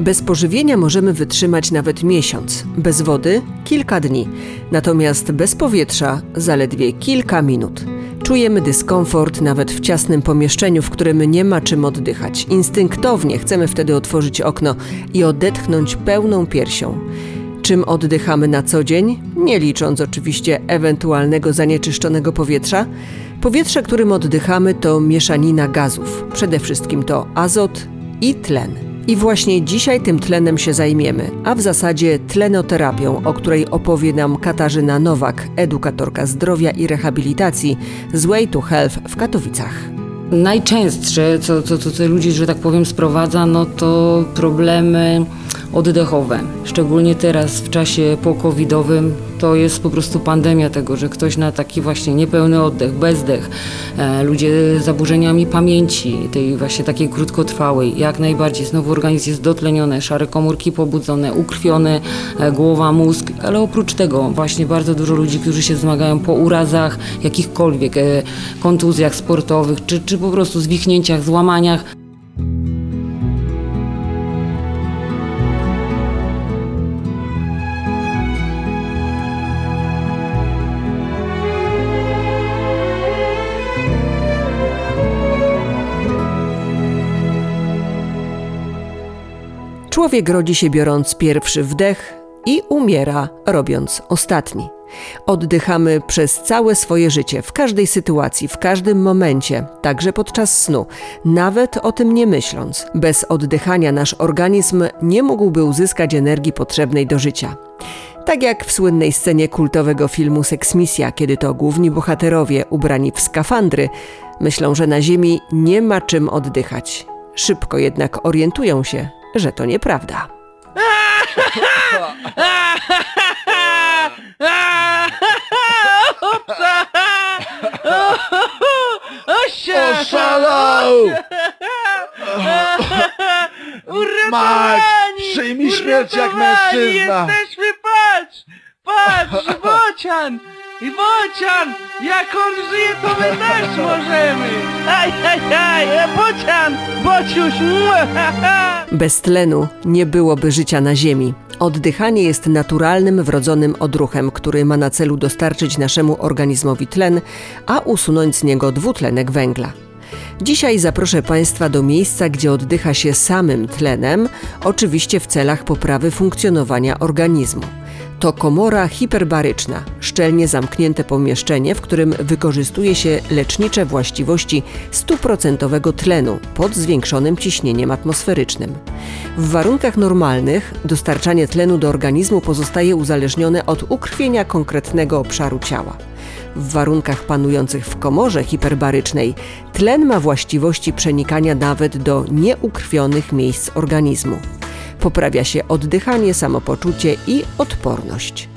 Bez pożywienia możemy wytrzymać nawet miesiąc, bez wody kilka dni, natomiast bez powietrza zaledwie kilka minut. Czujemy dyskomfort nawet w ciasnym pomieszczeniu, w którym nie ma czym oddychać. Instynktownie chcemy wtedy otworzyć okno i odetchnąć pełną piersią. Czym oddychamy na co dzień, nie licząc oczywiście ewentualnego zanieczyszczonego powietrza? Powietrze, którym oddychamy, to mieszanina gazów. Przede wszystkim to azot i tlen. I właśnie dzisiaj tym tlenem się zajmiemy, a w zasadzie tlenoterapią, o której opowie nam Katarzyna Nowak, edukatorka zdrowia i rehabilitacji z Way to Health w Katowicach. Najczęstsze, co, co, co, co ludzi, że tak powiem, sprowadza, no to problemy oddechowe. Szczególnie teraz w czasie po-covidowym to jest po prostu pandemia tego, że ktoś na taki właśnie niepełny oddech, bezdech, e, ludzie z zaburzeniami pamięci, tej właśnie takiej krótkotrwałej, jak najbardziej znowu organizm jest dotleniony, szare komórki pobudzone, ukrwione, e, głowa, mózg, ale oprócz tego właśnie bardzo dużo ludzi, którzy się zmagają po urazach jakichkolwiek, e, kontuzjach sportowych, czy, czy po prostu zwichnięciach, złamaniach. Człowiek rodzi się biorąc pierwszy wdech i umiera robiąc ostatni. Oddychamy przez całe swoje życie, w każdej sytuacji, w każdym momencie, także podczas snu, nawet o tym nie myśląc. Bez oddychania nasz organizm nie mógłby uzyskać energii potrzebnej do życia. Tak jak w słynnej scenie kultowego filmu Seksmisja, kiedy to główni bohaterowie ubrani w skafandry myślą, że na Ziemi nie ma czym oddychać. Szybko jednak orientują się, że to nieprawda. Oszalał! Mać, przyjmij śmierć jak mężczyzna! Jesteśmy, patrz! Patrz, Bocian! I Bocian! Jak on żyje, to my też możemy! Aj, aj, aj! Bocian! Bociuś! Bez tlenu nie byłoby życia na Ziemi. Oddychanie jest naturalnym, wrodzonym odruchem, który ma na celu dostarczyć naszemu organizmowi tlen, a usunąć z niego dwutlenek węgla. Dzisiaj zaproszę Państwa do miejsca, gdzie oddycha się samym tlenem, oczywiście w celach poprawy funkcjonowania organizmu. To komora hiperbaryczna, szczelnie zamknięte pomieszczenie, w którym wykorzystuje się lecznicze właściwości stuprocentowego tlenu pod zwiększonym ciśnieniem atmosferycznym. W warunkach normalnych dostarczanie tlenu do organizmu pozostaje uzależnione od ukrwienia konkretnego obszaru ciała. W warunkach panujących w komorze hiperbarycznej tlen ma właściwości przenikania nawet do nieukrwionych miejsc organizmu. Poprawia się oddychanie, samopoczucie i odporność.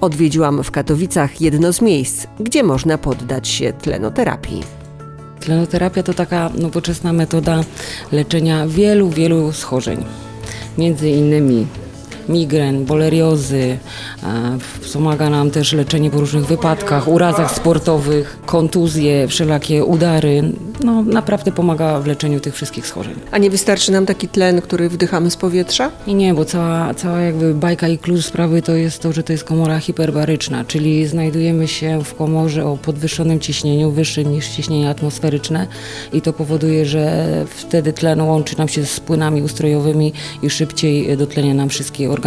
Odwiedziłam w Katowicach jedno z miejsc, gdzie można poddać się tlenoterapii. Tlenoterapia to taka nowoczesna metoda leczenia wielu, wielu schorzeń. Między innymi migren, boleriozy, e, wspomaga nam też leczenie po różnych wypadkach, urazach sportowych, kontuzje, wszelakie udary. No, naprawdę pomaga w leczeniu tych wszystkich schorzeń. A nie wystarczy nam taki tlen, który wdychamy z powietrza? I nie, bo cała, cała jakby bajka i klucz sprawy to jest to, że to jest komora hiperbaryczna, czyli znajdujemy się w komorze o podwyższonym ciśnieniu, wyższym niż ciśnienie atmosferyczne i to powoduje, że wtedy tlen łączy nam się z płynami ustrojowymi i szybciej dotlenia nam wszystkie organizmy,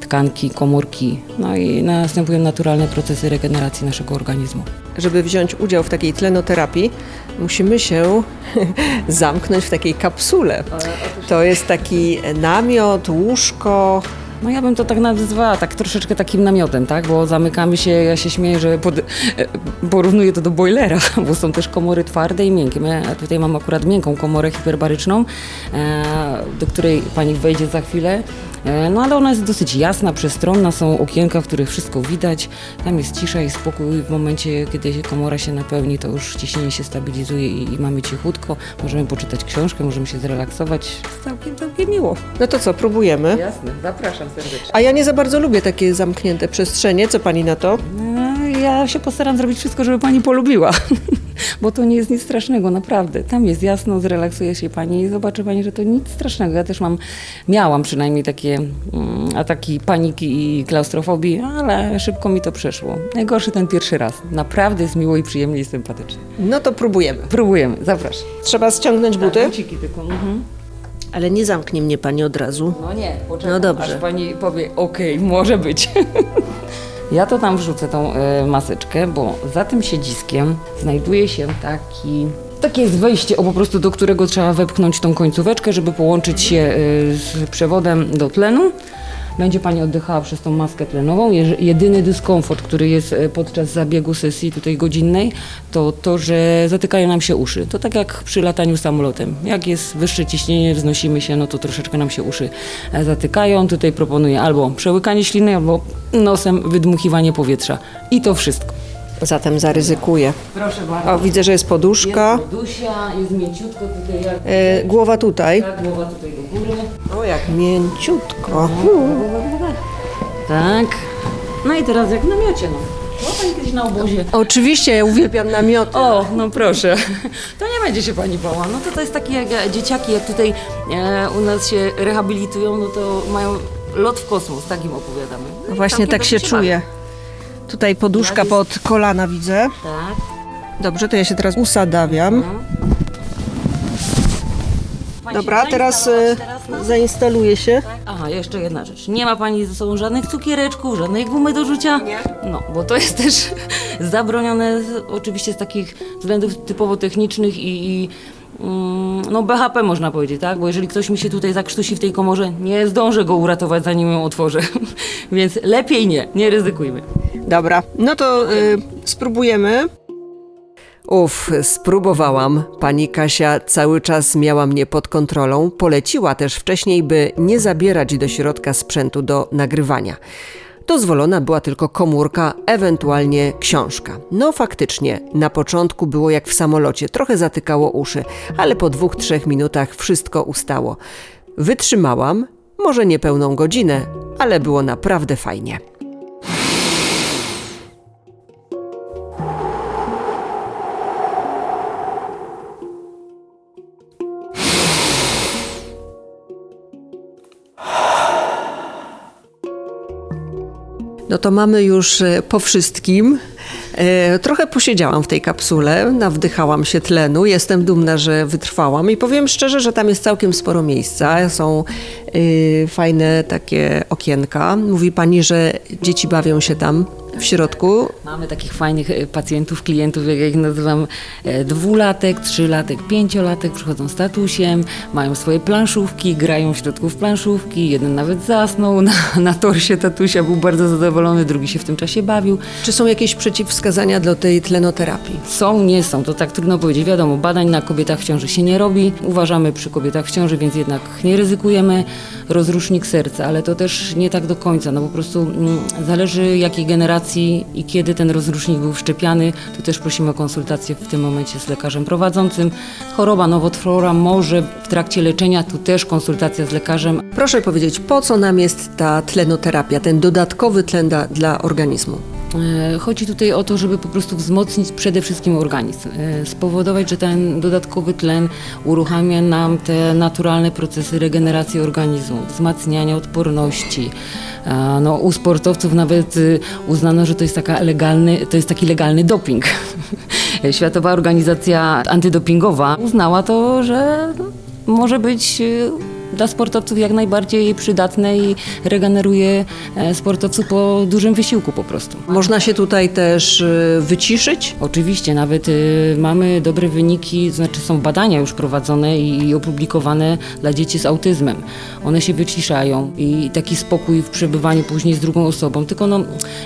tkanki, komórki, no i następują naturalne procesy regeneracji naszego organizmu. żeby wziąć udział w takiej tlenoterapii, musimy się zamknąć w takiej kapsule. To jest taki namiot, łóżko. No ja bym to tak nazwała, tak troszeczkę takim namiotem, tak? Bo zamykamy się, ja się śmieję, że pod, e, porównuję to do boilera, bo są też komory twarde i miękkie. Ja tutaj mam akurat miękką komorę hiperbaryczną, e, do której pani wejdzie za chwilę. E, No ale ona jest dosyć jasna, przestronna, są okienka, w których wszystko widać. Tam jest cisza i spokój. W momencie, kiedy komora się napełni, to już ciśnienie się stabilizuje i, i mamy cichutko. Możemy poczytać książkę, możemy się zrelaksować. Całkiem, całkiem miło. No to co, próbujemy? Jasne, zapraszam serdecznie. A ja nie za bardzo lubię takie zamknięte przestrzenie. Co pani na to? No, Ja się postaram zrobić wszystko, żeby pani polubiła, bo to nie jest nic strasznego, naprawdę. Tam jest jasno, zrelaksuje się pani i zobaczy pani, że to nic strasznego. Ja też mam, miałam przynajmniej takie mm, ataki paniki i klaustrofobii, ale szybko mi to przeszło. Najgorszy ten pierwszy raz. Naprawdę jest miło i przyjemnie i sympatycznie. No to próbujemy. Próbujemy, zapraszam. Trzeba ściągnąć buty, Buciki tylko. Mhm. ale nie zamknie mnie pani od razu. No nie, poczekam, No dobrze. aż pani powie, okej, może być. Ja to tam wrzucę tą e, maseczkę, bo za tym siedziskiem znajduje się taki... Takie jest wejście, o po prostu do którego trzeba wepchnąć tą końcóweczkę, żeby połączyć się e, z przewodem do tlenu. Będzie Pani oddychała przez tą maskę tlenową. Jedyny dyskomfort, który jest e, podczas zabiegu sesji tutaj godzinnej, to to, że zatykają nam się uszy. To tak jak przy lataniu samolotem. Jak jest wyższe ciśnienie, wznosimy się, no to troszeczkę nam się uszy e, zatykają. Tutaj proponuję albo przełykanie śliny, albo nosem wydmuchiwanie powietrza. I to wszystko. Zatem zaryzykuję. Proszę bardzo. O, widzę, że jest poduszka. Jest podusia, jest mięciutko tutaj, jak E, głowa tutaj. tak, głowa tutaj do góry. O, jak mięciutko. Tak. No i teraz jak w namiocie, no. Była Pani kiedyś na obozie. Oczywiście, ja uwielbiam namioty. O, no proszę. To nie będzie się pani bała. No to to jest takie jak dzieciaki, jak tutaj e, u nas się rehabilitują, no to mają lot w kosmos, tak im opowiadamy. No i Właśnie tak się dobrze czuję. Tutaj poduszka pod kolana widzę. Tak. Dobrze, to ja się teraz usadawiam. Pani Dobra, teraz teraz, no? zainstaluje się. Aha, jeszcze jedna rzecz. Nie ma pani ze sobą żadnych cukiereczków, żadnej gumy do rzucia? Nie. No, bo to jest też zabronione z, oczywiście z takich względów typowo technicznych i, i mm, no BHP można powiedzieć, tak? Bo jeżeli ktoś mi się tutaj zakrztusi w tej komorze, nie zdążę go uratować zanim ją otworzę. Więc lepiej nie, nie ryzykujmy. Dobra, no to y, spróbujemy. Uf, spróbowałam. Pani Kasia cały czas miała mnie pod kontrolą. Poleciła też wcześniej, by nie zabierać do środka sprzętu do nagrywania. Dozwolona była tylko komórka, ewentualnie książka. No faktycznie, na początku było jak w samolocie, trochę zatykało uszy, ale po dwóch, trzech minutach wszystko ustało. Wytrzymałam, może nie pełną godzinę, ale było naprawdę fajnie. To mamy już e, po wszystkim. E, Trochę posiedziałam w tej kapsule, nawdychałam się tlenu. Jestem dumna, że wytrwałam i powiem szczerze, że tam jest całkiem sporo miejsca. Są y, fajne takie okienka. Mówi pani, że dzieci bawią się tam w środku. Mamy takich fajnych e, pacjentów, klientów, jak ja ich nazywam, e, dwulatek, trzylatek, pięciolatek, przychodzą z tatusiem, mają swoje planszówki, grają w środku w planszówki, jeden nawet zasnął na, na torsie tatusia, był bardzo zadowolony, drugi się w tym czasie bawił. Czy są jakieś przeciwwskazania dla tej tlenoterapii? Są, nie są, to tak trudno powiedzieć. Wiadomo, badań na kobietach w ciąży się nie robi. Uważamy przy kobietach w ciąży, więc jednak nie ryzykujemy. Rozrusznik serca, ale to też nie tak do końca. No po prostu mm, zależy jakiej generacji i kiedy ten rozrusznik był wszczepiany. To też prosimy o konsultację w tym momencie z lekarzem prowadzącym. Choroba nowotwora może w trakcie leczenia, tu też konsultacja z lekarzem. Proszę powiedzieć, po co nam jest ta tlenoterapia, ten dodatkowy tlen dla, dla organizmu? E, Chodzi tutaj o to, żeby po prostu wzmocnić przede wszystkim organizm, e, spowodować, że ten dodatkowy tlen uruchamia nam te naturalne procesy regeneracji organizmu, wzmacniania odporności. E, No, u sportowców nawet y, uznano, że to jest, taka legalny, to jest taki legalny doping. Światowa Organizacja Antydopingowa uznała to, że może być y, dla sportowców jak najbardziej przydatne i regeneruje e, sportowców po dużym wysiłku po prostu. Można się tutaj też y, wyciszyć? Oczywiście, nawet y, mamy dobre wyniki, znaczy są badania już prowadzone i, opublikowane dla dzieci z autyzmem. One się wyciszają i taki spokój w przebywaniu później z drugą osobą. Tylko no,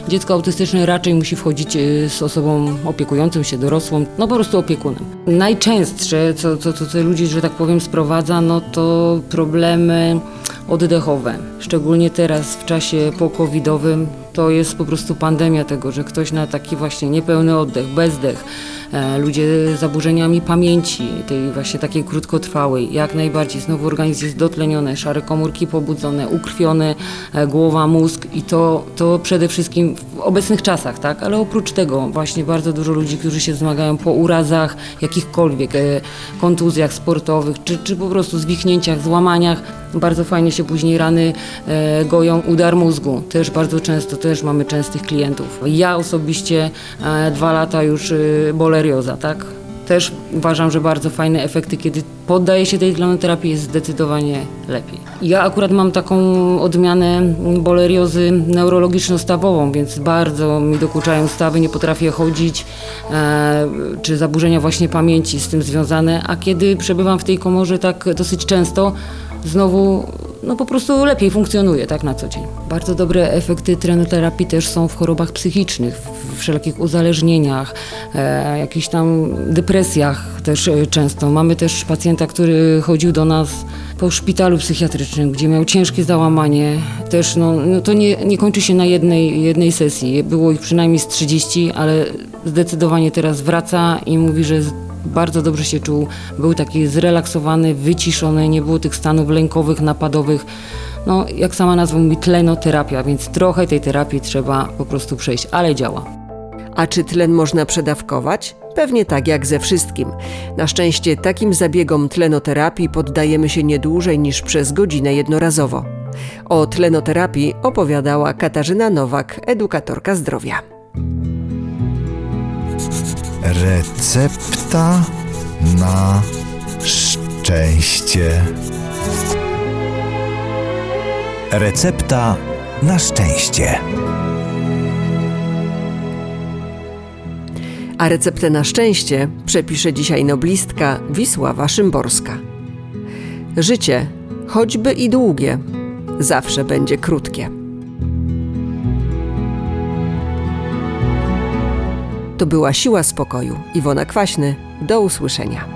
dziecko autystyczne raczej musi wchodzić z osobą opiekującą się, dorosłą, no po prostu opiekunem. Najczęstsze, co, co, co, co ludzi, że tak powiem, sprowadza, no to problemy oddechowe. Szczególnie teraz w czasie po-covidowym to jest po prostu pandemia tego, że ktoś na taki właśnie niepełny oddech, bezdech, e, ludzie z zaburzeniami pamięci, tej właśnie takiej krótkotrwałej, jak najbardziej znowu organizm jest dotleniony, szare komórki pobudzone, ukrwione, e, głowa, mózg i to, to przede wszystkim w obecnych czasach, tak? Ale oprócz tego właśnie bardzo dużo ludzi, którzy się zmagają po urazach jakichkolwiek, e, kontuzjach sportowych, czy, czy po prostu zwichnięciach, złamaniach, bardzo fajnie się później rany e, goją. Udar mózgu też bardzo często, też mamy częstych klientów. Ja osobiście e, dwa lata już e, bolerioza, tak? Też uważam, że bardzo fajne efekty, kiedy poddaje się tej tlenoterapii jest zdecydowanie lepiej. Ja akurat mam taką odmianę boleriozy neurologiczno-stawową, więc bardzo mi dokuczają stawy, nie potrafię chodzić, e, czy zaburzenia właśnie pamięci z tym związane, a kiedy przebywam w tej komorze tak dosyć często, znowu no po prostu lepiej funkcjonuje tak na co dzień. Bardzo dobre efekty trenoterapii też są w chorobach psychicznych, w wszelkich uzależnieniach, e, jakichś tam depresjach też e, często. Mamy też pacjenta, który chodził do nas po szpitalu psychiatrycznym, gdzie miał ciężkie załamanie. Też no, no to nie, nie kończy się na jednej, jednej sesji. Było ich przynajmniej z 30, ale zdecydowanie teraz wraca i mówi, że bardzo dobrze się czuł, był taki zrelaksowany, wyciszony, nie było tych stanów lękowych, napadowych. No, jak sama nazwa mówi, tlenoterapia, więc trochę tej terapii trzeba po prostu przejść, ale działa. A czy tlen można przedawkować? Pewnie tak jak ze wszystkim. Na szczęście takim zabiegom tlenoterapii poddajemy się nie dłużej niż przez godzinę jednorazowo. O tlenoterapii opowiadała Katarzyna Nowak, edukatorka zdrowia. Recepta na szczęście. Recepta na szczęście. A receptę na szczęście przepisze dzisiaj noblistka Wisława Szymborska. Życie, choćby i długie, zawsze będzie krótkie. To była Siła Spokoju. Iwona Kwaśny. Do usłyszenia.